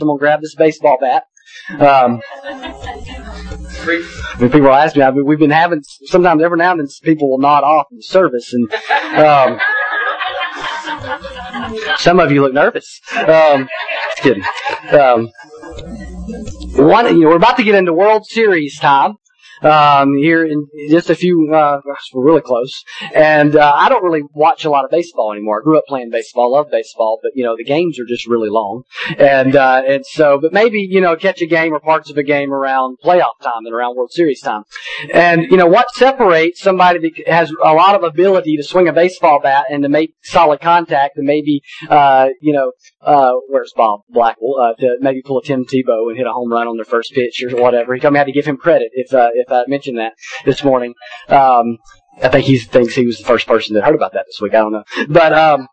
I'm gonna grab this baseball bat. Um, when people ask me, I mean, we've been having sometimes every now and then people will nod off in the service, and um, some of you look nervous. Um, just kidding. Um, one, you know, we're about to get into World Series time um, here in just a few. Uh, we're really close, and uh, I don't really watch a lot of baseball anymore. I grew up playing baseball, love baseball, but you know the games are just really long, and uh, and so, but maybe you know catch a game or parts of a game around playoff time and around World Series time, and you know what separates somebody that has a lot of ability to swing a baseball bat and to make solid contact and maybe uh, you know uh, where's Bob Blackwell uh, to maybe pull a Tim Tebow and hit a home run on their first pitch or whatever. He told me I had to give him credit if uh, if I mentioned that this morning. Um, I think he thinks he was the first person that heard about that this week. I don't know, but um,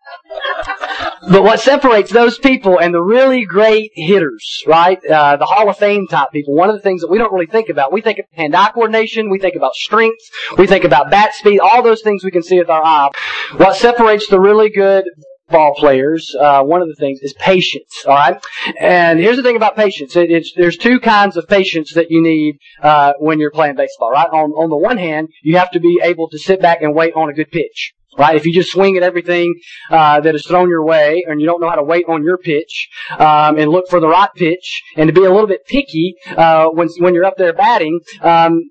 but what separates those people and the really great hitters, right? Uh, the Hall of Fame type people. One of the things that we don't really think about. We think of hand-eye coordination. We think about strength. We think about bat speed. All those things we can see with our eye. What separates the really good ball players, uh, one of the things is patience. All right, and here's the thing about patience. It, there's two kinds of patience that you need uh, when you're playing baseball. Right, on on the one hand, you have to be able to sit back and wait on a good pitch. Right, if you just swing at everything uh, that is thrown your way, and you don't know how to wait on your pitch um, and look for the right pitch, and to be a little bit picky uh, when when you're up there batting, um,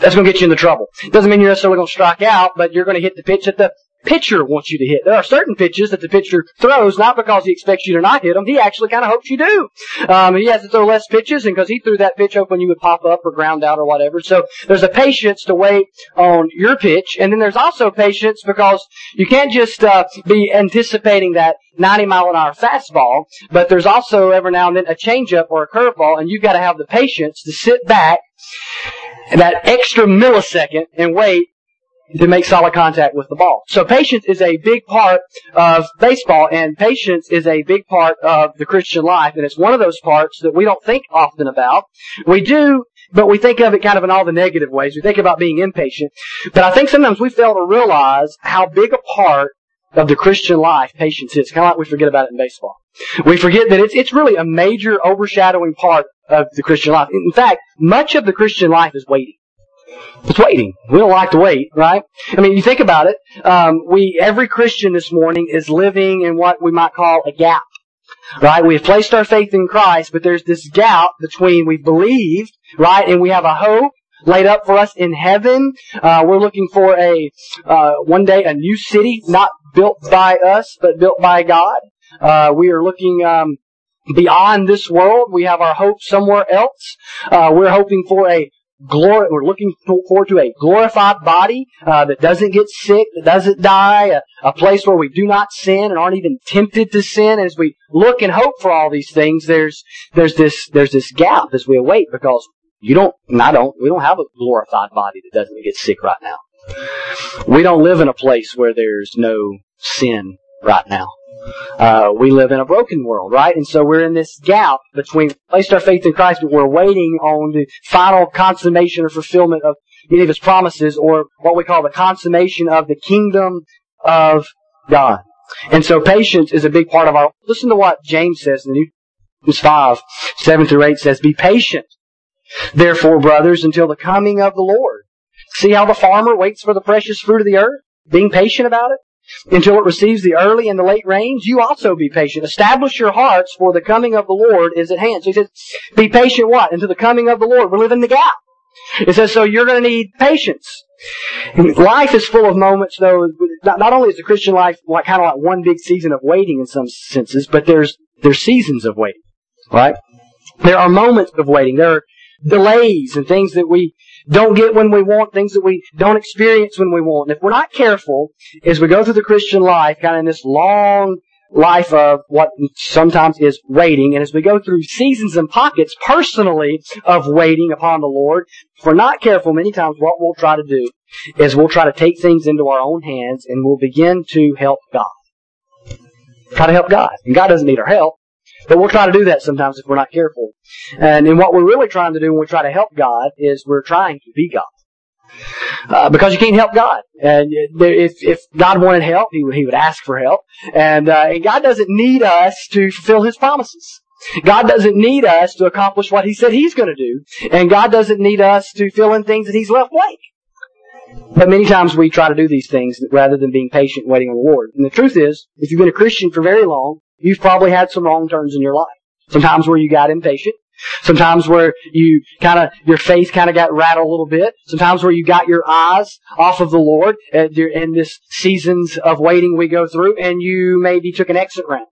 that's going to get you into trouble. Doesn't mean you're necessarily going to strike out, but you're going to hit the pitch at the pitcher wants you to hit. There are certain pitches that the pitcher throws not because he expects you to not hit them. He actually kind of hopes you do. Um, he has to throw less pitches, and because he threw that pitch hoping you would pop up or ground out or whatever. So there's a patience to wait on your pitch, and then there's also patience because you can't just uh, be anticipating that 90 mile an hour fastball, but there's also every now and then a changeup or a curveball, and you've got to have the patience to sit back that extra millisecond and wait to make solid contact with the ball. So patience is a big part of baseball and patience is a big part of the Christian life and it's one of those parts that we don't think often about. We do, but we think of it kind of in all the negative ways. We think about being impatient. But I think sometimes we fail to realize how big a part of the Christian life patience is. Kind of like we forget about it in baseball. We forget that it's, it's really a major overshadowing part of the Christian life. In fact, much of the Christian life is waiting. It's waiting. We don't like to wait, right? I mean, you think about it. Um, we every Christian this morning is living in what we might call a gap, right? We have placed our faith in Christ, but there's this gap between we've believed, right, and we have a hope laid up for us in heaven. Uh, we're looking for a uh, one day a new city, not built by us, but built by God. Uh, we are looking. Um, beyond this world, we have our hope somewhere else. Uh, we're hoping for a glory, we're looking forward to a glorified body uh, that doesn't get sick, that doesn't die, a, a, place where we do not sin and aren't even tempted to sin. As we look and hope for all these things, there's there's this there's this gap as we await because you don't, and I don't, we don't have a glorified body that doesn't get sick right now. We don't live in a place where there's no sin right now. Uh, we live in a broken world, right? And so we're in this gap between placed our faith in Christ, but we're waiting on the final consummation or fulfillment of many of His promises, or what we call the consummation of the kingdom of God. And so patience is a big part of our. Listen to what James says in the New five seven through eight says, "Be patient, therefore, brothers, until the coming of the Lord. See how the farmer waits for the precious fruit of the earth, being patient about it." Until it receives the early and the late rains, you also be patient. Establish your hearts, for the coming of the Lord is at hand. So he says, be patient what? Until the coming of the Lord. We're living the gap. It says, so you're going to need patience. Life is full of moments, though. Not, not only is the Christian life like kind of like one big season of waiting in some senses, but there's there's seasons of waiting, right? There are moments of waiting. There are delays and things that we don't get when we want, things that we don't experience when we want. And if we're not careful, as we go through the Christian life, kind of in this long life of what sometimes is waiting, and as we go through seasons and pockets personally of waiting upon the Lord, if we're not careful, many times what we'll try to do is we'll try to take things into our own hands and we'll begin to help God. Try to help God. And God doesn't need our help. But we'll try to do that sometimes if we're not careful. And, and what we're really trying to do when we try to help God is we're trying to be God. Uh, because you can't help God. And if, if God wanted help, he would, he would ask for help. And, uh, and God doesn't need us to fulfill His promises. God doesn't need us to accomplish what He said He's going to do, and God doesn't need us to fill in things that He's left blank. But many times we try to do these things rather than being patient waiting on the Lord. And the truth is, if you've been a Christian for very long, you've probably had some wrong turns in your life. Sometimes where you got impatient. Sometimes where you kind of, your faith kind of got rattled a little bit. Sometimes where you got your eyes off of the Lord uh, in this seasons of waiting we go through and you maybe took an exit route.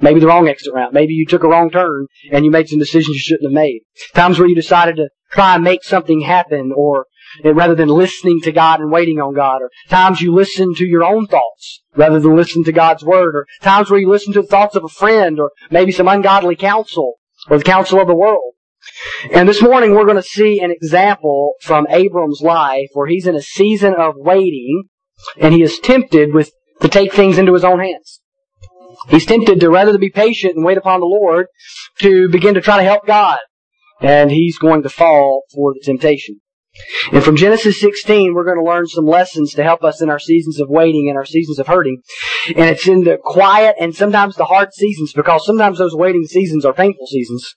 Maybe the wrong exit route. Maybe you took a wrong turn and you made some decisions you shouldn't have made. Times where you decided to try and make something happen or rather than listening to God and waiting on God, or times you listen to your own thoughts rather than listen to God's Word, or times where you listen to the thoughts of a friend, or maybe some ungodly counsel, or the counsel of the world. And this morning we're going to see an example from Abram's life where he's in a season of waiting, and he is tempted with to take things into his own hands. He's tempted to rather than be patient and wait upon the Lord, to begin to try to help God. And he's going to fall for the temptation. And from Genesis 16, we're going to learn some lessons to help us in our seasons of waiting and our seasons of hurting. And it's in the quiet and sometimes the hard seasons, because sometimes those waiting seasons are painful seasons,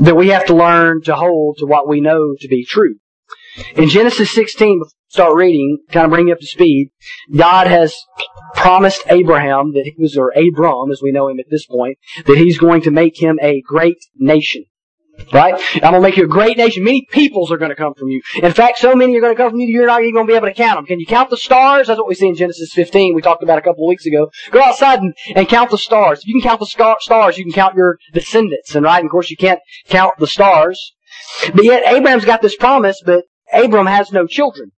that we have to learn to hold to what we know to be true. In Genesis 16, start reading, kind of bring you up to speed, God has promised Abraham that he was, or Abram as we know him at this point, that he's going to make him a great nation. Right? I'm going to make you a great nation. Many peoples are going to come from you. In fact, so many are going to come from you, you're not even going to be able to count them. Can you count the stars? That's what we see in Genesis 15. We talked about a couple of weeks ago. Go outside and, and count the stars. If you can count the star, stars, you can count your descendants. And right, and of course you can't count the stars. But yet Abraham's got this promise, but Abram has no children.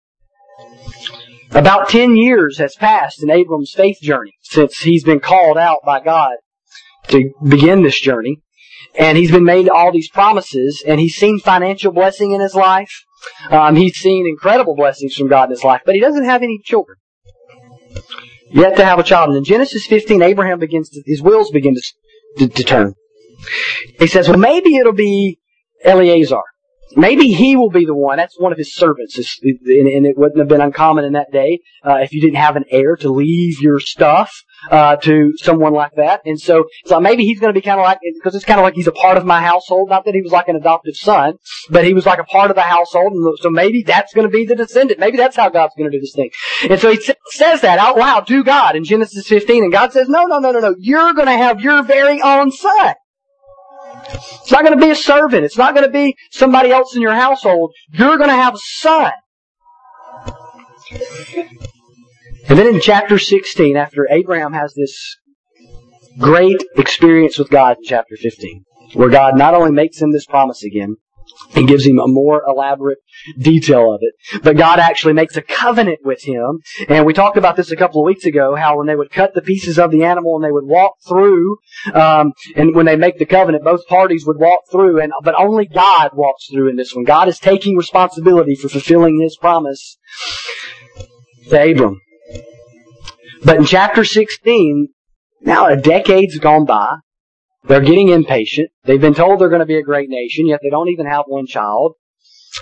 About 10 years has passed in Abram's faith journey since he's been called out by God to begin this journey. And he's been made all these promises, and he's seen financial blessing in his life. Um, he's seen incredible blessings from God in his life, but he doesn't have any children. Yet to have a child. And in Genesis 15, Abraham begins to, his wheels begin to, to, to turn. He says, well, maybe it'll be Eleazar. Maybe he will be the one. That's one of his servants. And it wouldn't have been uncommon in that day uh, if you didn't have an heir to leave your stuff uh, to someone like that. And so, so maybe he's going to be kind of like, because it's kind of like he's a part of my household. Not that he was like an adopted son, but he was like a part of the household. And so maybe that's going to be the descendant. Maybe that's how God's going to do this thing. And so he says that out loud to God in Genesis 15. And God says, no, no, no, no, no. You're going to have your very own son. It's not going to be a servant. It's not going to be somebody else in your household. You're going to have a son. And then in chapter 16, after Abraham has this great experience with God in chapter 15, where God not only makes him this promise again, and gives him a more elaborate detail of it. But God actually makes a covenant with him. And we talked about this a couple of weeks ago, how when they would cut the pieces of the animal and they would walk through, um, and when they make the covenant, both parties would walk through, and but only God walks through in this one. God is taking responsibility for fulfilling his promise to Abram. But in chapter 16, now a decade's gone by, they're getting impatient. They've been told they're going to be a great nation, yet they don't even have one child.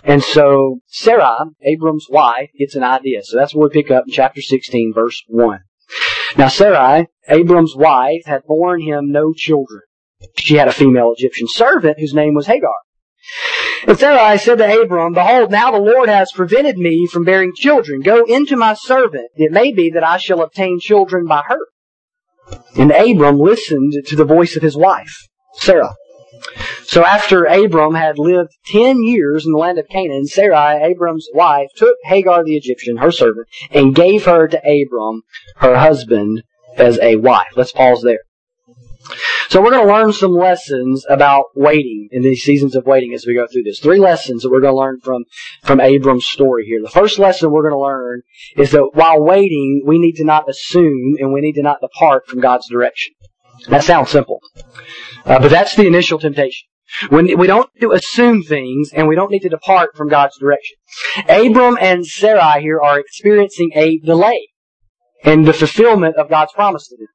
And so Sarah, Abram's wife, gets an idea. So that's what we pick up in chapter 16, verse 1. Now Sarai, Abram's wife, had borne him no children. She had a female Egyptian servant whose name was Hagar. And Sarai said to Abram, Behold, now the Lord has prevented me from bearing children. Go into my servant. It may be that I shall obtain children by her. And Abram listened to the voice of his wife, Sarah. So after Abram had lived ten years in the land of Canaan, Sarai, Abram's wife, took Hagar the Egyptian, her servant, and gave her to Abram, her husband, as a wife. Let's pause there. So we're going to learn some lessons about waiting in these seasons of waiting as we go through this. Three lessons that we're going to learn from, from Abram's story here. The first lesson we're going to learn is that while waiting, we need to not assume and we need to not depart from God's direction. That sounds simple. Uh, but that's the initial temptation. When we don't to assume things and we don't need to depart from God's direction. Abram and Sarai here are experiencing a delay in the fulfillment of God's promise to them.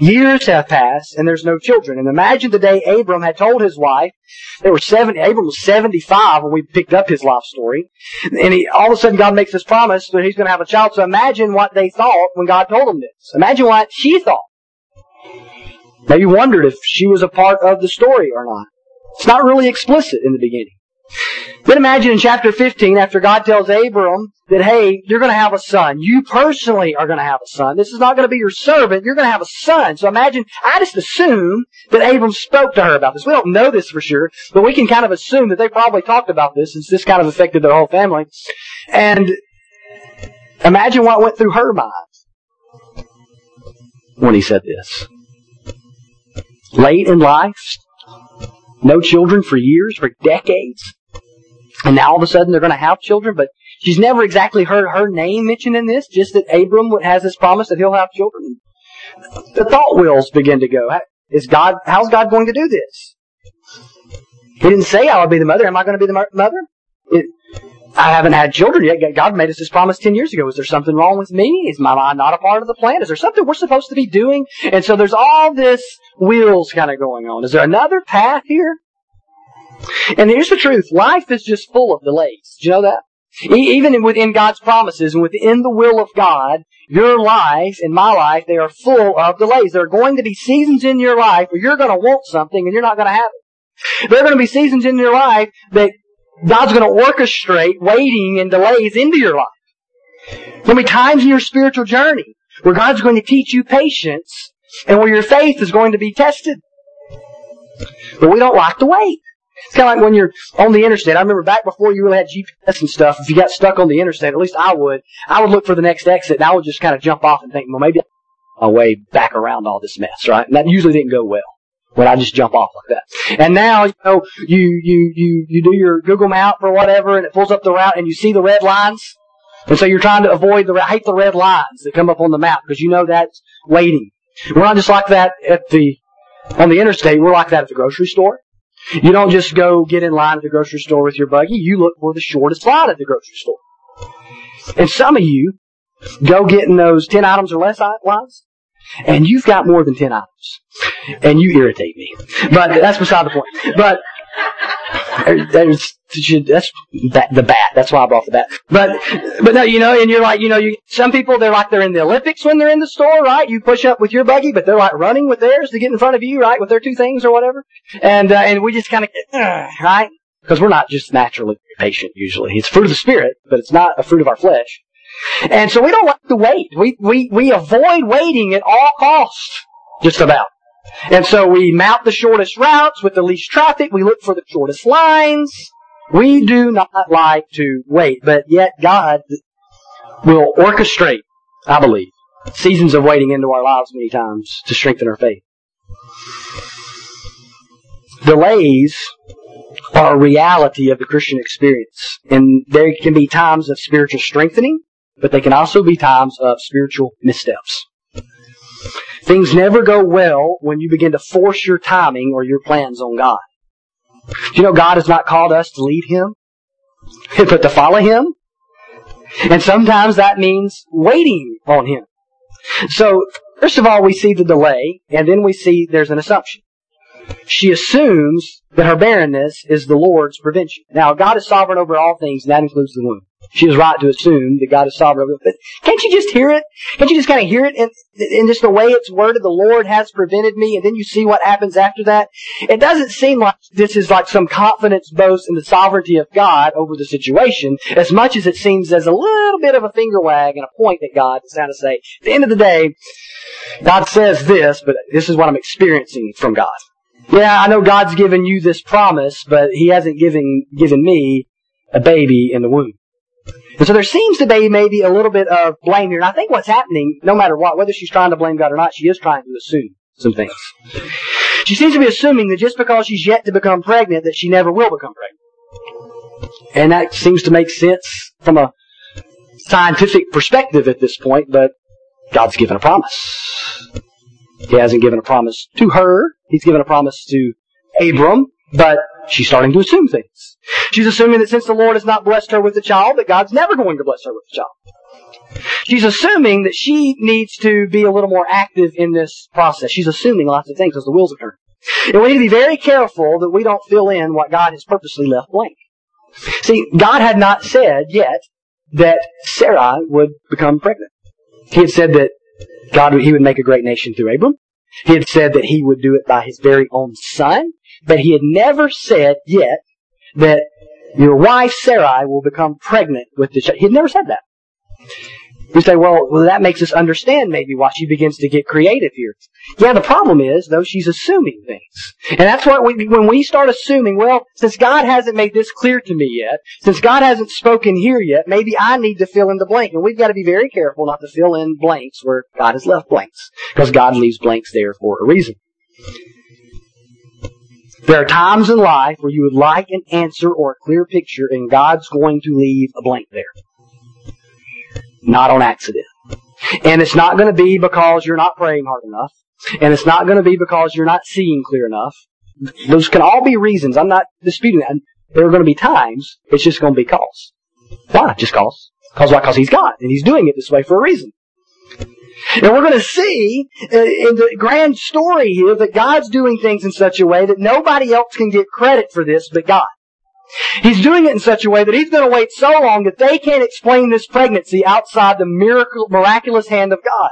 Years have passed and there's no children. And imagine the day Abram had told his wife, there were seven, Abram was 75 when we picked up his life story. And he, all of a sudden God makes this promise that he's going to have a child. So imagine what they thought when God told them this. Imagine what she thought. Maybe wondered if she was a part of the story or not. It's not really explicit in the beginning. Then imagine in chapter 15, after God tells Abram that, hey, you're going to have a son. You personally are going to have a son. This is not going to be your servant. You're going to have a son. So imagine, I just assume that Abram spoke to her about this. We don't know this for sure, but we can kind of assume that they probably talked about this since this kind of affected their whole family. And imagine what went through her mind when he said this. Late in life, no children for years, for decades. And now all of a sudden they're going to have children, but she's never exactly heard her name mentioned in this, just that Abram has this promise that he'll have children. The thought wheels begin to go. Is God, how's God going to do this? He didn't say I would be the mother. Am I going to be the mother? It, I haven't had children yet. God made us this promise 10 years ago. Is there something wrong with me? Is my mind not a part of the plan? Is there something we're supposed to be doing? And so there's all this wheels kind of going on. Is there another path here? And here's the truth. Life is just full of delays. Do you know that? Even within God's promises and within the will of God, your life and my life, they are full of delays. There are going to be seasons in your life where you're going to want something and you're not going to have it. There are going to be seasons in your life that God's going to orchestrate waiting and delays into your life. There'll be times in your spiritual journey where God's going to teach you patience and where your faith is going to be tested. But we don't like to wait. It's kind of like when you're on the interstate. I remember back before you really had GPS and stuff, if you got stuck on the interstate, at least I would, I would look for the next exit and I would just kind of jump off and think, well, maybe I'll way back around all this mess, right? And that usually didn't go well when I just jump off like that. And now, you know, you, you, you, you do your Google map or whatever and it pulls up the route and you see the red lines. And so you're trying to avoid the, I hate the red lines that come up on the map because you know that's waiting. We're not just like that at the, on the interstate, we're like that at the grocery store. You don't just go get in line at the grocery store with your buggy. You look for the shortest line at the grocery store. And some of you go getting those 10 items or less lines, and you've got more than 10 items. And you irritate me. But that's beside the point. But there's, that's the bat. That's why I brought the bat. But, but no, you know, and you're like, you know, you, some people, they're like they're in the Olympics when they're in the store, right? You push up with your buggy, but they're like running with theirs to get in front of you, right? With their two things or whatever. And, uh, and we just kind of, uh, right? Because we're not just naturally patient usually. It's fruit of the spirit, but it's not a fruit of our flesh. And so we don't like to wait. We, we, we avoid waiting at all costs. Just about. And so we mount the shortest routes with the least traffic. We look for the shortest lines. We do not like to wait, but yet God will orchestrate, I believe, seasons of waiting into our lives many times to strengthen our faith. Delays are a reality of the Christian experience. And there can be times of spiritual strengthening, but they can also be times of spiritual missteps. Things never go well when you begin to force your timing or your plans on God. You know God has not called us to lead Him, but to follow Him? And sometimes that means waiting on Him. So, first of all, we see the delay, and then we see there's an assumption. She assumes that her barrenness is the Lord's prevention. Now, God is sovereign over all things, and that includes the womb. She was right to assume that God is sovereign. But can't you just hear it? Can't you just kind of hear it in, in just the way it's worded? The Lord has prevented me, and then you see what happens after that. It doesn't seem like this is like some confidence boast in the sovereignty of God over the situation, as much as it seems as a little bit of a finger wag and a point at God to kind of say, at the end of the day, God says this, but this is what I'm experiencing from God. Yeah, I know God's given you this promise, but He hasn't given given me a baby in the womb. And so there seems to be maybe a little bit of blame here. And I think what's happening, no matter what, whether she's trying to blame God or not, she is trying to assume some things. She seems to be assuming that just because she's yet to become pregnant, that she never will become pregnant. And that seems to make sense from a scientific perspective at this point, but God's given a promise. He hasn't given a promise to her. He's given a promise to Abram, but she's starting to assume things. She's assuming that since the Lord has not blessed her with a child, that God's never going to bless her with a child. She's assuming that she needs to be a little more active in this process. She's assuming lots of things as the wheels are turning. And we need to be very careful that we don't fill in what God has purposely left blank. See, God had not said yet that Sarah would become pregnant. He had said that God, he would make a great nation through Abram. He had said that he would do it by his very own son, but he had never said yet that your wife Sarai will become pregnant with the child. He had never said that. You say, well, well, that makes us understand maybe why she begins to get creative here. Yeah, the problem is, though, she's assuming things. And that's what we, when we start assuming, well, since God hasn't made this clear to me yet, since God hasn't spoken here yet, maybe I need to fill in the blank. And we've got to be very careful not to fill in blanks where God has left blanks. Because God leaves blanks there for a reason. There are times in life where you would like an answer or a clear picture and God's going to leave a blank there. Not on accident. And it's not going to be because you're not praying hard enough. And it's not going to be because you're not seeing clear enough. Those can all be reasons. I'm not disputing that. There are going to be times it's just going to be cause. Why? Just cause. Cause why? Cause he's God. And he's doing it this way for a reason. And we're going to see in the grand story here that God's doing things in such a way that nobody else can get credit for this but God. He's doing it in such a way that he's going to wait so long that they can't explain this pregnancy outside the miracle, miraculous hand of God.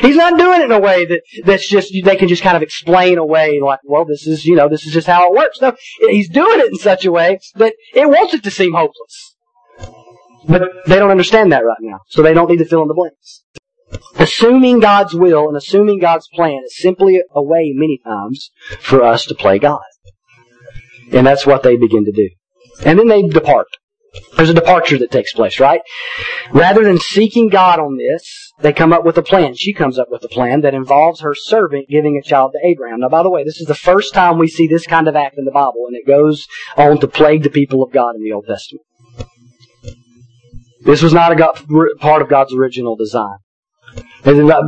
He's not doing it in a way that that's just they can just kind of explain away like, well, this is you know this is just how it works. No, he's doing it in such a way that it wants it to seem hopeless, but they don't understand that right now, so they don't need to fill in the blanks. Assuming God's will and assuming God's plan is simply a way many times for us to play God. And that's what they begin to do. And then they depart. There's a departure that takes place, right? Rather than seeking God on this, they come up with a plan. She comes up with a plan that involves her servant giving a child to Abraham. Now, by the way, this is the first time we see this kind of act in the Bible, and it goes on to plague the people of God in the Old Testament. This was not a God, part of God's original design.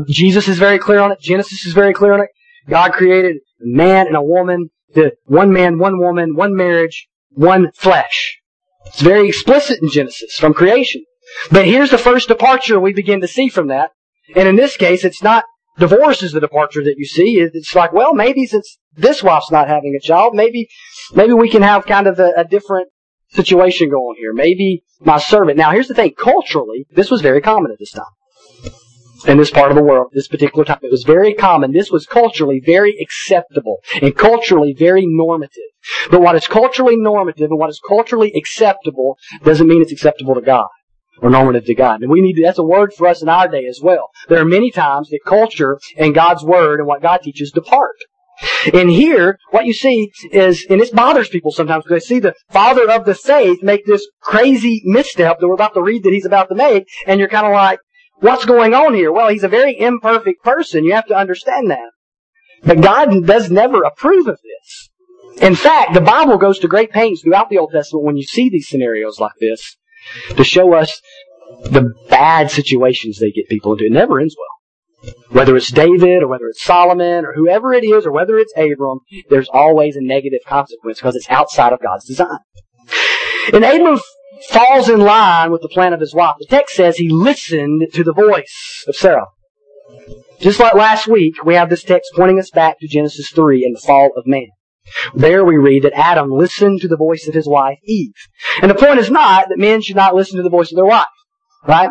Jesus is very clear on it. Genesis is very clear on it. God created a man and a woman the one man, one woman, one marriage, one flesh. It's very explicit in Genesis from creation. But here's the first departure we begin to see from that. And in this case, it's not divorce is the departure that you see. It's like, well, maybe since this wife's not having a child, maybe, maybe we can have kind of a, a different situation going here. Maybe my servant. Now, here's the thing. Culturally, this was very common at this time in this part of the world, this particular time. It was very common. This was culturally very acceptable and culturally very normative. But what is culturally normative and what is culturally acceptable doesn't mean it's acceptable to God or normative to God. And we need to, that's a word for us in our day as well. There are many times that culture and God's word and what God teaches depart. And here, what you see is, and this bothers people sometimes because they see the father of the faith make this crazy misstep that we're about to read that he's about to make, and you're kind of like, What's going on here? Well, he's a very imperfect person. You have to understand that. But God does never approve of this. In fact, the Bible goes to great pains throughout the Old Testament when you see these scenarios like this to show us the bad situations they get people into. It never ends well. Whether it's David or whether it's Solomon or whoever it is or whether it's Abram, there's always a negative consequence because it's outside of God's design. And Abram falls in line with the plan of his wife. The text says he listened to the voice of Sarah. Just like last week, we have this text pointing us back to Genesis 3 and the fall of man. There we read that Adam listened to the voice of his wife, Eve. And the point is not that men should not listen to the voice of their wife. Right?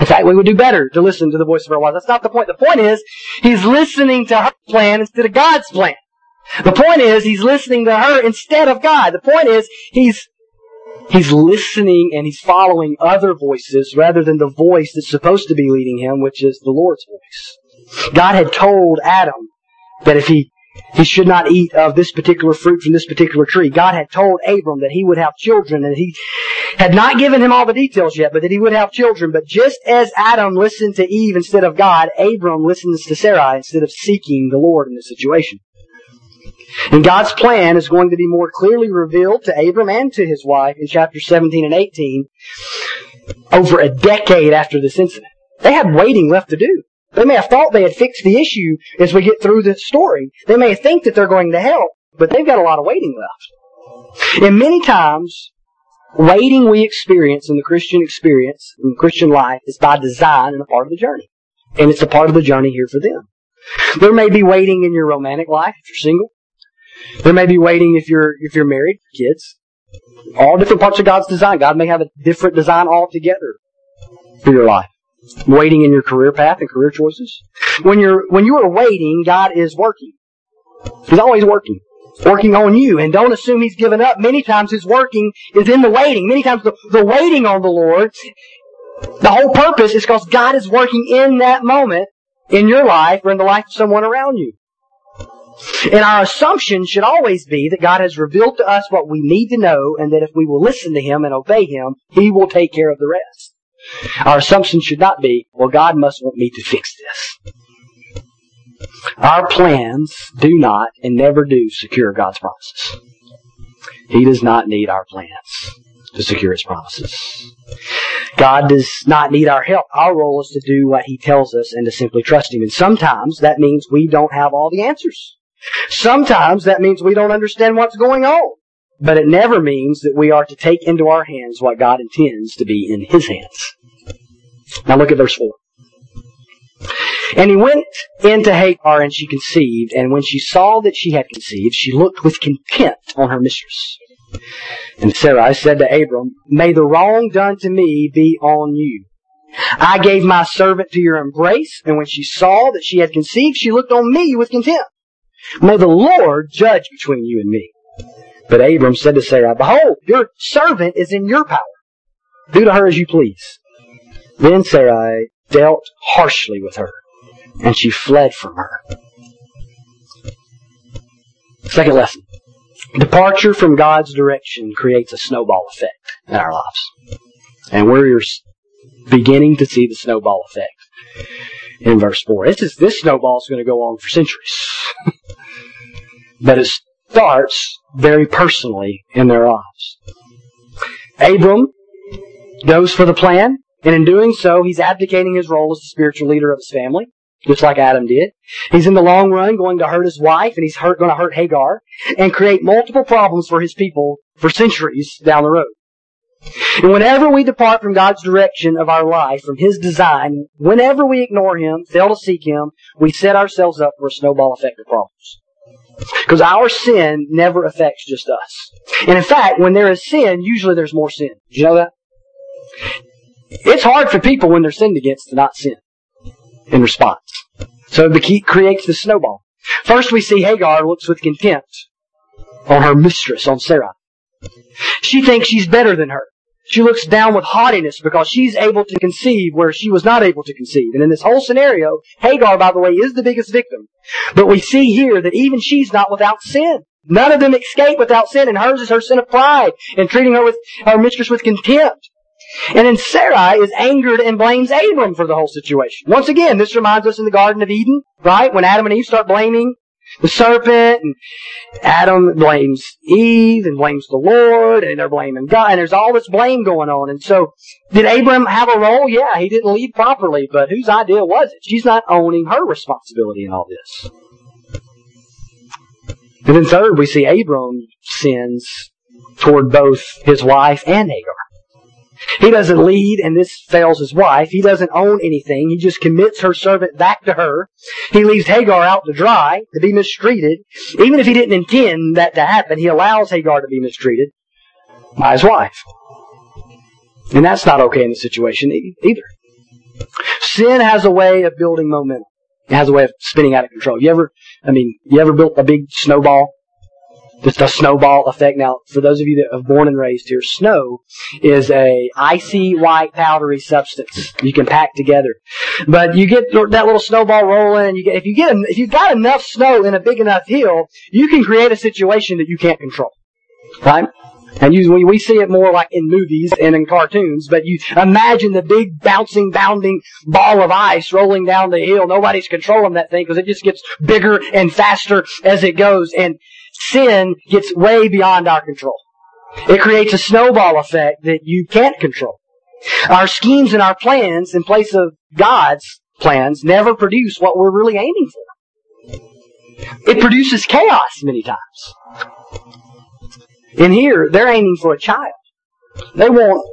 In fact, we would do better to listen to the voice of our wife. That's not the point. The point is, he's listening to her plan instead of God's plan. The point is, he's listening to her instead of God. The point is, he's He's listening and he's following other voices rather than the voice that's supposed to be leading him, which is the Lord's voice. God had told Adam that if he he should not eat of this particular fruit from this particular tree. God had told Abram that he would have children and he had not given him all the details yet, but that he would have children. But just as Adam listened to Eve instead of God, Abram listens to Sarai instead of seeking the Lord in this situation. And God's plan is going to be more clearly revealed to Abram and to his wife in chapters 17 and 18 over a decade after this incident. They had waiting left to do. They may have thought they had fixed the issue as we get through the story. They may think that they're going to help, but they've got a lot of waiting left. And many times, waiting we experience in the Christian experience, in Christian life, is by design and a part of the journey. And it's a part of the journey here for them. There may be waiting in your romantic life if you're single. There may be waiting if you're if you're married, kids. All different parts of God's design. God may have a different design altogether for your life. Waiting in your career path and career choices. When you're, when you are waiting, God is working. He's always working. Working on you. And don't assume He's given up. Many times His working is in the waiting. Many times the, the waiting on the Lord, the whole purpose is because God is working in that moment in your life or in the life of someone around you. And our assumption should always be that God has revealed to us what we need to know and that if we will listen to Him and obey Him, He will take care of the rest. Our assumption should not be, well, God must want me to fix this. Our plans do not and never do secure God's promises. He does not need our plans to secure His promises. God does not need our help. Our role is to do what He tells us and to simply trust Him. And sometimes that means we don't have all the answers. Sometimes that means we don't understand what's going on. But it never means that we are to take into our hands what God intends to be in His hands. Now look at verse 4. And he went into Hagar and she conceived, and when she saw that she had conceived, she looked with contempt on her mistress. And Sarai said to Abram, May the wrong done to me be on you. I gave my servant to your embrace, and when she saw that she had conceived, she looked on me with contempt. May the Lord judge between you and me. But Abram said to Sarai, Behold, your servant is in your power. Do to her as you please. Then Sarai dealt harshly with her, and she fled from her. Second lesson. Departure from God's direction creates a snowball effect in our lives. And we're beginning to see the snowball effect in verse 4. This, is, this snowball is going to go on for centuries. but it starts very personally in their lives. Abram goes for the plan, and in doing so, he's abdicating his role as the spiritual leader of his family, just like Adam did. He's in the long run going to hurt his wife, and he's hurt, going to hurt Hagar, and create multiple problems for his people for centuries down the road. And whenever we depart from God's direction of our life, from His design, whenever we ignore Him, fail to seek Him, we set ourselves up for a snowball effect of problems. Because our sin never affects just us. And in fact, when there is sin, usually there's more sin. Did you know that? It's hard for people when they're sinned against to not sin in response. So it creates the snowball. First we see Hagar looks with contempt on her mistress, on Sarah. She thinks she's better than her. She looks down with haughtiness because she's able to conceive where she was not able to conceive. And in this whole scenario, Hagar, by the way, is the biggest victim. But we see here that even she's not without sin. None of them escape without sin, and hers is her sin of pride and treating her with her mistress with contempt. And then Sarai is angered and blames Abram for the whole situation. Once again, this reminds us in the Garden of Eden, right? When Adam and Eve start blaming the serpent, and Adam blames Eve and blames the Lord, and they're blaming God, and there's all this blame going on. And so, did Abram have a role? Yeah, he didn't lead properly, but whose idea was it? She's not owning her responsibility in all this. And then third, we see Abram sins toward both his wife and Hagar. He doesn't lead, and this fails his wife. He doesn't own anything. He just commits her servant back to her. He leaves Hagar out to dry, to be mistreated. Even if he didn't intend that to happen, he allows Hagar to be mistreated by his wife. And that's not okay in the situation either. Sin has a way of building momentum. It has a way of spinning out of control. You ever, I mean, you ever built a big snowball just a snowball effect. Now, for those of you that have born and raised here, snow is a icy white powdery substance you can pack together. But you get that little snowball rolling. You get, if you get if you've got enough snow in a big enough hill, you can create a situation that you can't control, right? And usually we see it more like in movies and in cartoons, but you imagine the big bouncing, bounding ball of ice rolling down the hill. Nobody's controlling that thing because it just gets bigger and faster as it goes. And sin gets way beyond our control. It creates a snowball effect that you can't control. Our schemes and our plans, in place of God's plans, never produce what we're really aiming for. It produces chaos many times. And here, they're aiming for a child. They want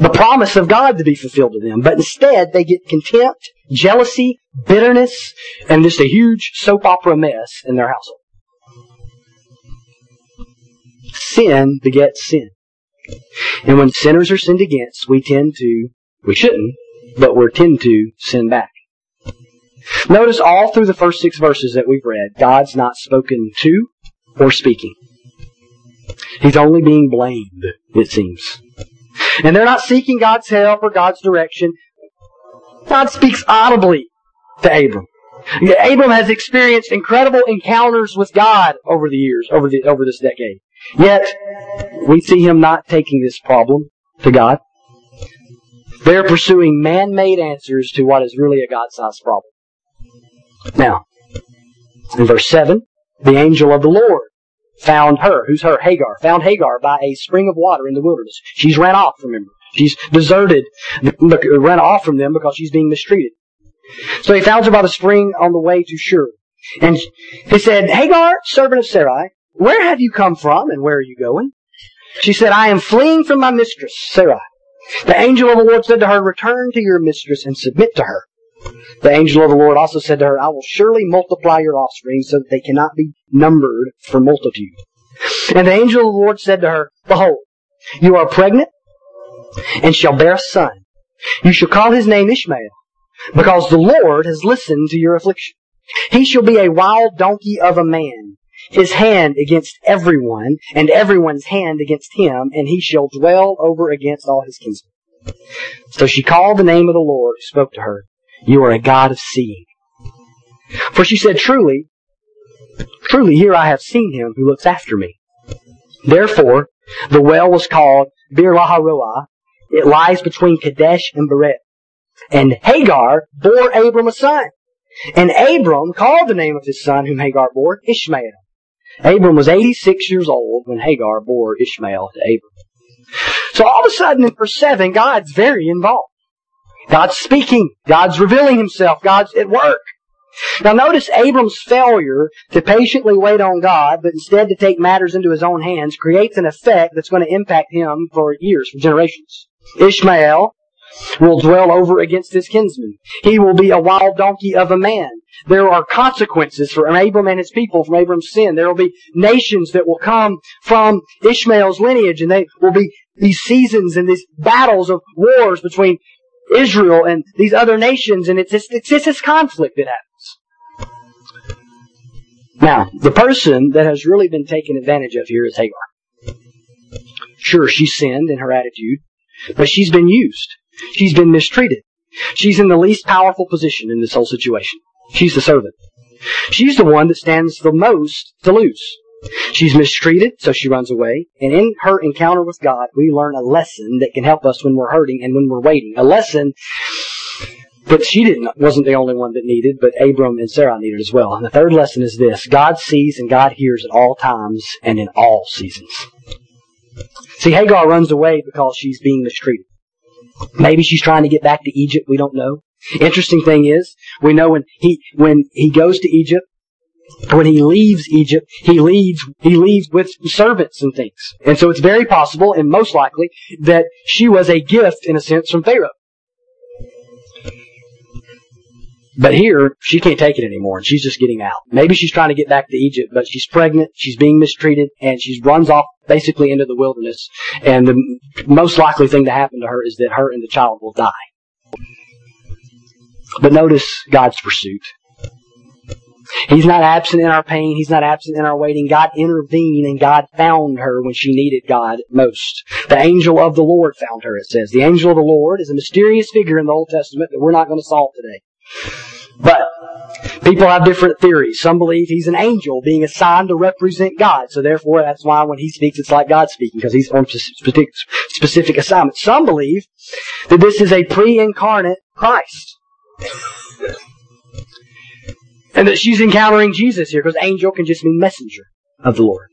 the promise of God to be fulfilled to them, but instead they get contempt, jealousy, bitterness, and just a huge soap opera mess in their household. Sin begets sin. And when sinners are sinned against, we tend to, we shouldn't, but we're tend to sin back. Notice all through the first six verses that we've read, God's not spoken to or speaking. He's only being blamed, it seems. And they're not seeking God's help or God's direction. God speaks audibly to Abram. Abram has experienced incredible encounters with God over the years, over the, over this decade. Yet, we see him not taking this problem to God. They're pursuing man-made answers to what is really a God-sized problem. Now, in verse 7, the angel of the Lord found her. Who's her? Hagar. Found Hagar by a spring of water in the wilderness. She's ran off remember. She's deserted, look, ran off from them because she's being mistreated. So he found her by the spring on the way to Shur. And he said, Hagar, servant of Sarai, where have you come from and where are you going? She said, I am fleeing from my mistress, Sarai. The angel of the Lord said to her, Return to your mistress and submit to her. The angel of the Lord also said to her, I will surely multiply your offspring so that they cannot be numbered for multitude. And the angel of the Lord said to her, Behold, you are pregnant and shall bear a son. You shall call his name Ishmael, because the Lord has listened to your affliction. He shall be a wild donkey of a man, his hand against everyone, and everyone's hand against him, and he shall dwell over against all his kinsmen. So she called the name of the Lord who spoke to her, You are a God of seeing. For she said, Truly, truly here I have seen him who looks after me. Therefore, the well was called Beer-lahai-roi. It lies between Kadesh and Bered. And Hagar bore Abram a son. And Abram called the name of his son whom Hagar bore Ishmael. Abram was 86 years old when Hagar bore Ishmael to Abram. So all of a sudden in verse 7, God's very involved. God's speaking. God's revealing himself. God's at work. Now notice Abram's failure to patiently wait on God, but instead to take matters into his own hands, creates an effect that's going to impact him for years, for generations. Ishmael will dwell over against his kinsmen. He will be a wild donkey of a man. There are consequences for Abram and his people from Abram's sin. There will be nations that will come from Ishmael's lineage, and they will be these seasons and these battles of wars between Israel and these other nations, and it's it's this conflict that happens. Now, the person that has really been taken advantage of here is Hagar. Sure, she sinned in her attitude, but she's been used. She's been mistreated. She's in the least powerful position in this whole situation. She's the servant. She's the one that stands the most to lose. She's mistreated, so she runs away. And in her encounter with God, we learn a lesson that can help us when we're hurting and when we're waiting. A lesson that she didn't wasn't the only one that needed, but Abram and Sarah needed as well. And the third lesson is this: God sees and God hears at all times and in all seasons. See, Hagar runs away because she's being mistreated. Maybe she's trying to get back to Egypt. We don't know. Interesting thing is, we know when he when he goes to Egypt, when he leaves Egypt, he leaves he leaves with servants and things. And so it's very possible and most likely that she was a gift in a sense from Pharaoh. But here, she can't take it anymore, and she's just getting out. Maybe she's trying to get back to Egypt, but she's pregnant, she's being mistreated, and she runs off basically into the wilderness. And the most likely thing to happen to her is that her and the child will die. But notice God's pursuit. He's not absent in our pain. He's not absent in our waiting. God intervened and God found her when she needed God most. The angel of the Lord found her, it says. The angel of the Lord is a mysterious figure in the Old Testament that we're not going to solve today. But people have different theories. Some believe he's an angel being assigned to represent God. So therefore, that's why when he speaks, it's like God speaking because he's on specific, assignment. Some believe that this is a pre-incarnate Christ. and that she's encountering Jesus here because angel can just mean messenger of the Lord.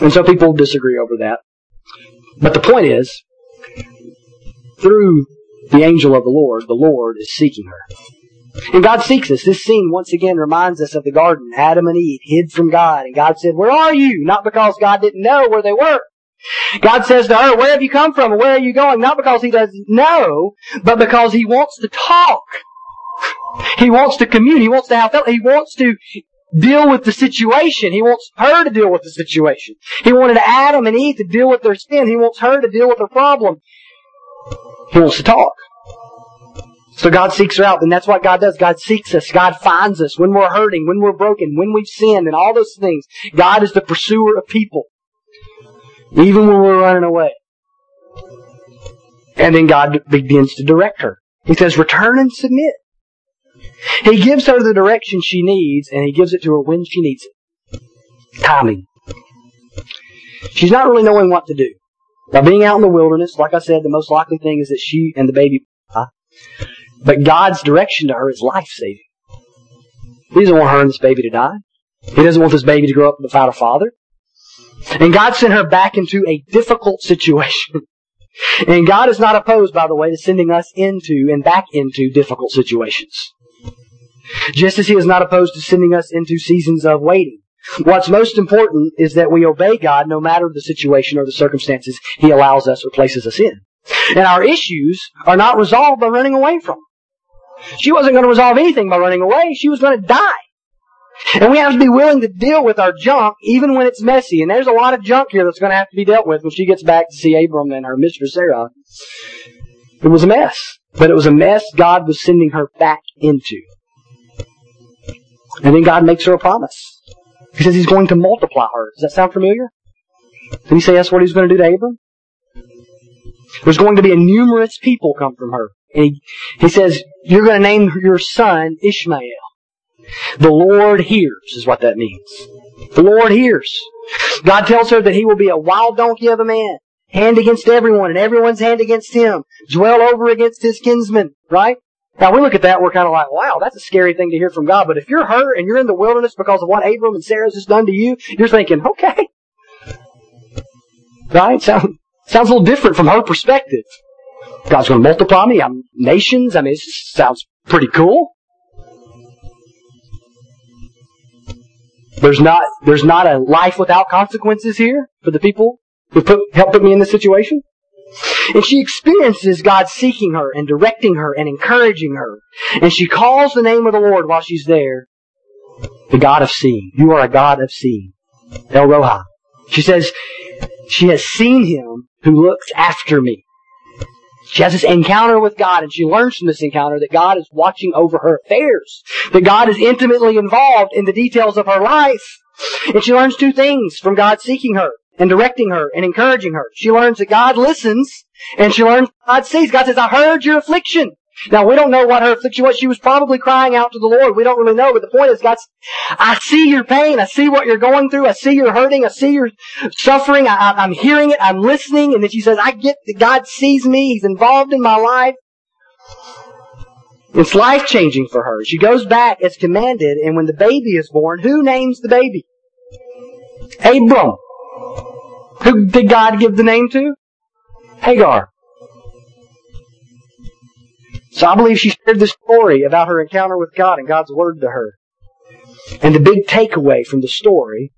And so people disagree over that. But the point is, through the angel of the Lord, the Lord is seeking her. And God seeks us. This scene once again reminds us of the garden. Adam and Eve hid from God, and God said, Where are you? Not because God didn't know where they were. God says to her, Where have you come from? where are you going? Not because He doesn't know, but because He wants to talk. He wants to commune. He wants to have, He wants to deal with the situation. He wants her to deal with the situation. He wanted Adam and Eve to deal with their sin. He wants her to deal with her problem. He wants to talk. So God seeks her out, and that's what God does. God seeks us. God finds us when we're hurting, when we're broken, when we've sinned, and all those things. God is the pursuer of people. Even when we're running away. And then God begins to direct her. He says, return and submit. He gives her the direction she needs, and He gives it to her when she needs it. Timing. She's not really knowing what to do. Now, being out in the wilderness, like I said, the most likely thing is that she and the baby. But God's direction to her is life saving. He doesn't want her and this baby to die. He doesn't want this baby to grow up without a father. And God sent her back into a difficult situation. And God is not opposed, by the way, to sending us into and back into difficult situations. Just as He is not opposed to sending us into seasons of waiting. What's most important is that we obey God no matter the situation or the circumstances He allows us or places us in. And our issues are not resolved by running away from them. She wasn't going to resolve anything by running away. She was going to die. And we have to be willing to deal with our junk even when it's messy. And there's a lot of junk here that's going to have to be dealt with when she gets back to see Abram and her mistress Sarah. It was a mess. But it was a mess God was sending her back into. And then God makes her a promise. He says he's going to multiply her. Does that sound familiar? Did he say that's what he's going to do to Abram? There's going to be a numerous people come from her. And he, he says, you're going to name your son Ishmael. The Lord hears is what that means. The Lord hears. God tells her that he will be a wild donkey of a man, hand against everyone and everyone's hand against him, dwell over against his kinsmen, right? Now we look at that, we're kind of like, wow, that's a scary thing to hear from God. But if you're her and you're in the wilderness because of what Abram and Sarah's just done to you, you're thinking, okay. Right? Sound, sounds a little different from her perspective. God's going to multiply me. I'm nations. I mean, it sounds pretty cool. There's not, there's not a life without consequences here for the people who put, helped put me in this situation. And she experiences God seeking her and directing her and encouraging her. And she calls the name of the Lord while she's there. The God of seeing. You are a God of seeing. El Roi. She says, she has seen him who looks after me. She has this encounter with God and she learns from this encounter that God is watching over her affairs. That God is intimately involved in the details of her life. And she learns two things from God seeking her and directing her and encouraging her. She learns that God listens and she learns God sees. God says, I heard your affliction. Now we don't know what her affliction was. She was probably crying out to the Lord. We don't really know, but the point is, God, I see your pain. I see what you're going through. I see you're hurting. I see your suffering. I, am hearing it. I'm listening. And then she says, I get that God sees me. He's involved in my life. It's life changing for her. She goes back as commanded, and when the baby is born, who names the baby? Abram. Who did God give the name to? Hagar. So I believe she shared this story about her encounter with God and God's word to her. And the big takeaway from the story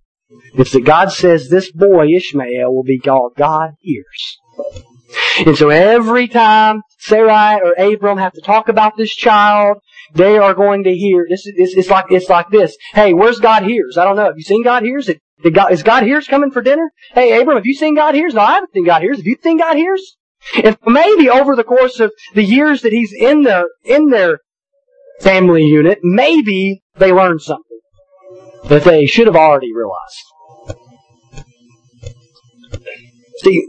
is that God says this boy, Ishmael, will be called God hears. And so every time Sarai or Abram have to talk about this child, they are going to hear. This is it's, like it's like this. Hey, where's God hears? I don't know. Have you seen God hears? God, is God hears coming for dinner? Hey, Abram, have you seen God hears? No, I haven't seen God hears. Have you seen God hears? And maybe over the course of the years that he's in their, in their family unit, maybe they learned something that they should have already realized. See,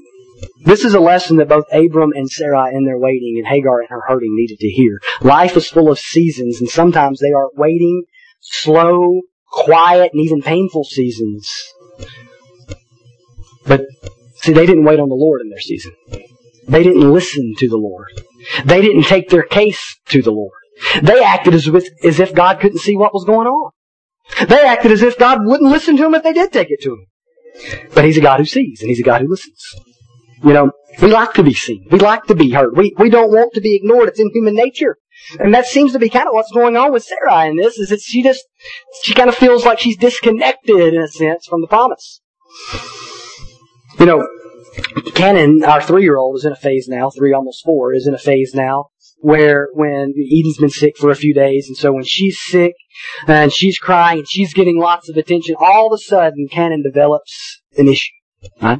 this is a lesson that both Abram and Sarai in their waiting and Hagar in her hurting needed to hear. Life is full of seasons and sometimes they are waiting, slow, quiet, and even painful seasons. But see, they didn't wait on the Lord in their season. They didn't listen to the Lord. They didn't take their case to the Lord. They acted as, with, as if God couldn't see what was going on. They acted as if God wouldn't listen to them if they did take it to him. But He's a God who sees, and He's a God who listens. You know, we like to be seen. We like to be heard. We, we don't want to be ignored. It's in human nature. And that seems to be kind of what's going on with Sarah in this, is that she just, she kind of feels like she's disconnected in a sense from the promise. You know, Cannon, our three-year-old, is in a phase now, three, almost four, is in a phase now where when Eden's been sick for a few days, and so when she's sick and she's crying and she's getting lots of attention, all of a sudden Cannon develops an issue. Right?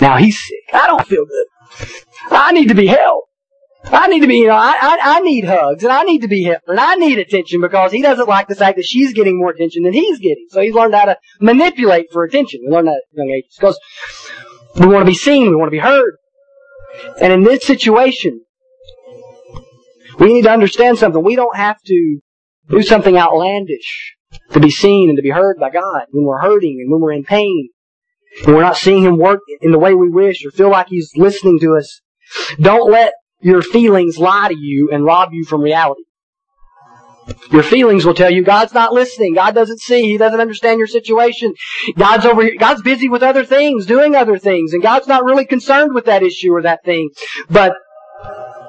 Now he's sick. I don't feel good. I need to be helped. I need to be, you know, I, I, I need hugs and I need to be hit and I need attention because he doesn't like the fact that she's getting more attention than he's getting. So he's learned how to manipulate for attention. We learned that at young ages because we want to be seen, we want to be heard. And in this situation, we need to understand something. We don't have to do something outlandish to be seen and to be heard by God when we're hurting and when we're in pain. When we're not seeing Him work in the way we wish or feel like He's listening to us. Don't let your feelings lie to you and rob you from reality. Your feelings will tell you God's not listening. God doesn't see. He doesn't understand your situation. God's over here. God's busy with other things, doing other things, and God's not really concerned with that issue or that thing. But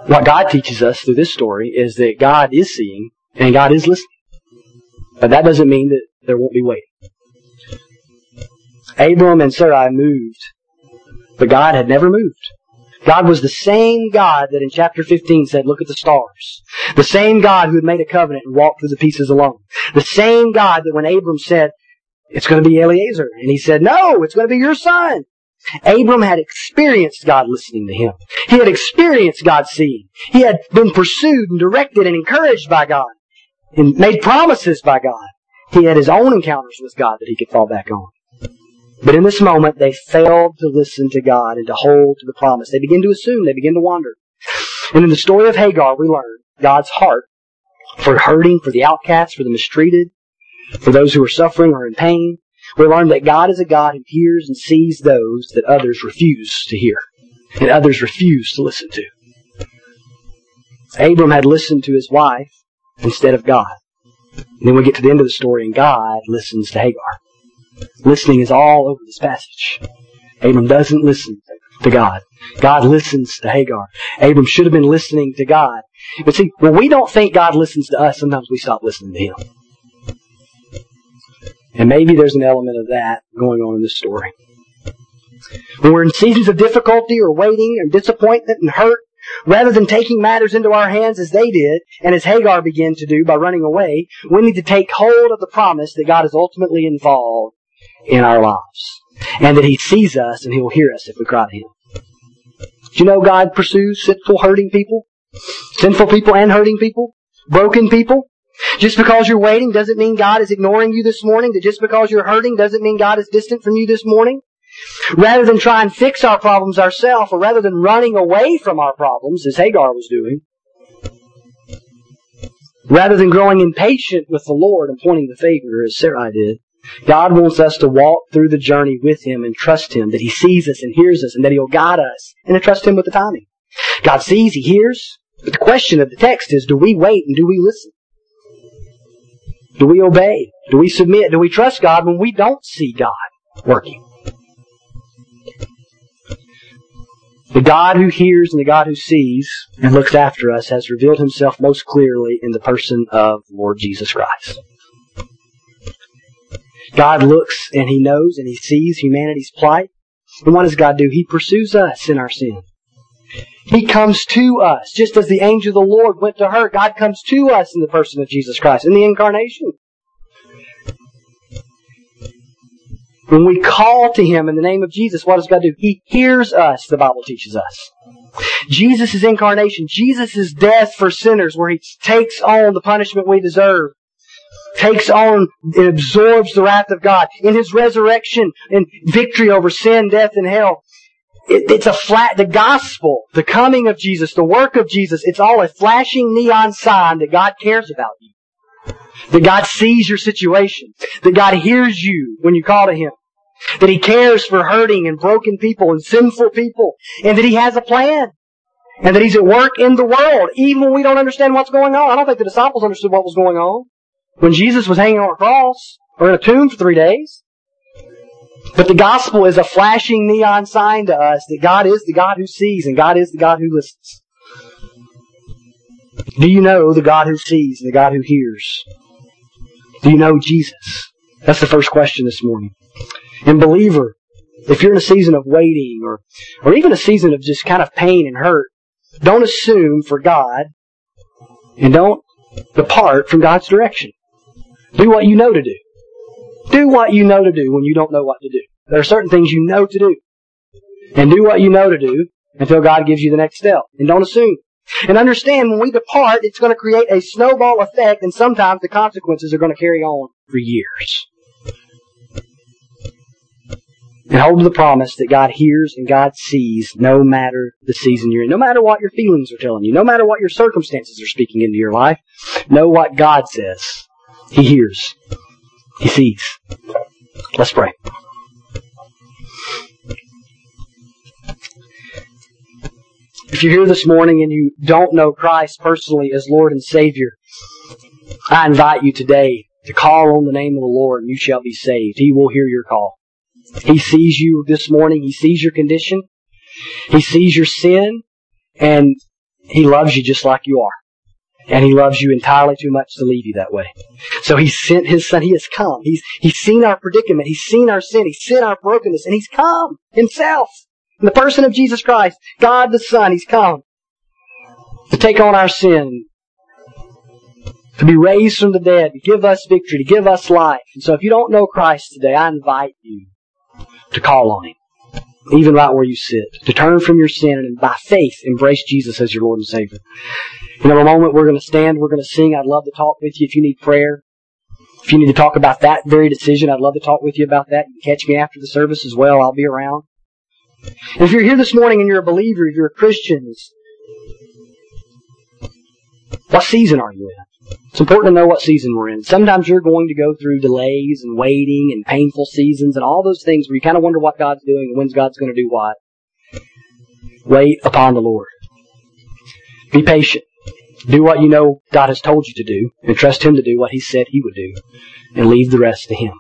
what God teaches us through this story is that God is seeing and God is listening. But that doesn't mean that there won't be waiting. Abram and Sarai moved, but God had never moved. God was the same God that in chapter 15 said, look at the stars. The same God who had made a covenant and walked through the pieces alone. The same God that when Abram said, it's going to be Eliezer, and he said, no, it's going to be your son. Abram had experienced God listening to him. He had experienced God seeing. He had been pursued and directed and encouraged by God and made promises by God. He had his own encounters with God that he could fall back on. But in this moment, they failed to listen to God and to hold to the promise. They begin to assume, they begin to wander. And in the story of Hagar, we learn God's heart for hurting, for the outcasts, for the mistreated, for those who are suffering or in pain. We learn that God is a God who hears and sees those that others refuse to hear and others refuse to listen to. Abram had listened to his wife instead of God. And then we get to the end of the story and God listens to Hagar. Listening is all over this passage. Abram doesn't listen to God. God listens to Hagar. Abram should have been listening to God. But see, when we don't think God listens to us, sometimes we stop listening to Him. And maybe there's an element of that going on in this story. When we're in seasons of difficulty or waiting and disappointment and hurt, rather than taking matters into our hands as they did, and as Hagar began to do by running away, we need to take hold of the promise that God is ultimately involved in our lives. And that He sees us and He will hear us if we cry to Him. Do you know God pursues sinful, hurting people? Sinful people and hurting people? Broken people? Just because you're waiting doesn't mean God is ignoring you this morning. That just because you're hurting doesn't mean God is distant from you this morning. Rather than try and fix our problems ourselves, or rather than running away from our problems, as Hagar was doing, rather than growing impatient with the Lord and pointing the finger, as Sarai did, God wants us to walk through the journey with Him and trust Him that He sees us and hears us and that He'll guide us and to trust Him with the timing. God sees, He hears, but the question of the text is, do we wait and do we listen? Do we obey? Do we submit? Do we trust God when we don't see God working? The God who hears and the God who sees and looks after us has revealed himself most clearly in the person of Lord Jesus Christ. God looks and he knows and he sees humanity's plight. And what does God do? He pursues us in our sin. He comes to us, just as the angel of the Lord went to her. God comes to us in the person of Jesus Christ, in the incarnation. When we call to Him in the name of Jesus, what does God do? He hears us, the Bible teaches us. Jesus' incarnation, Jesus' death for sinners, where He takes on the punishment we deserve, takes on and absorbs the wrath of God. In His resurrection and victory over sin, death, and hell, it, it's a flat, the gospel, the coming of Jesus, the work of Jesus, it's all a flashing neon sign that God cares about you. That God sees your situation. That God hears you when you call to Him. That He cares for hurting and broken people and sinful people. And that He has a plan. And that He's at work in the world, even when we don't understand what's going on. I don't think the disciples understood what was going on. When Jesus was hanging on a cross, or in a tomb for three days. But the gospel is a flashing neon sign to us that God is the God who sees and God is the God who listens. Do you know the God who sees and the God who hears? Do you know Jesus? That's the first question this morning. And believer, if you're in a season of waiting or, or even a season of just kind of pain and hurt, don't assume for God and don't depart from God's direction. Do what you know to do. Do what you know to do when you don't know what to do. There are certain things you know to do. And do what you know to do until God gives you the next step. And don't assume. And understand when we depart, it's going to create a snowball effect and sometimes the consequences are going to carry on for years. And hold to the promise that God hears and God sees no matter the season you're in, no matter what your feelings are telling you, no matter what your circumstances are speaking into your life. Know what God says. He hears. He sees. Let's pray. If you're here this morning and you don't know Christ personally as Lord and Savior, I invite you today to call on the name of the Lord and you shall be saved. He will hear your call. He sees you this morning. He sees your condition. He sees your sin and He loves you just like you are. And He loves you entirely too much to leave you that way. So He sent His Son. He has come. He's, He's seen our predicament. He's seen our sin. He's seen our brokenness and He's come Himself. In the person of Jesus Christ, God the Son, He's come to take on our sin, to be raised from the dead, to give us victory, to give us life. And so if you don't know Christ today, I invite you to call on Him. Even right where you sit. To turn from your sin and by faith embrace Jesus as your Lord and Savior. In a moment we're going to stand, we're going to sing. I'd love to talk with you if you need prayer. If you need to talk about that very decision, I'd love to talk with you about that. You catch me after the service as well. I'll be around. And if you're here this morning and you're a believer, if you're a Christian, what season are you in? It's important to know what season we're in. Sometimes you're going to go through delays and waiting and painful seasons and all those things where you kind of wonder what God's doing and when God's going to do what. Wait upon the Lord. Be patient. Do what you know God has told you to do and trust Him to do what He said He would do and leave the rest to Him.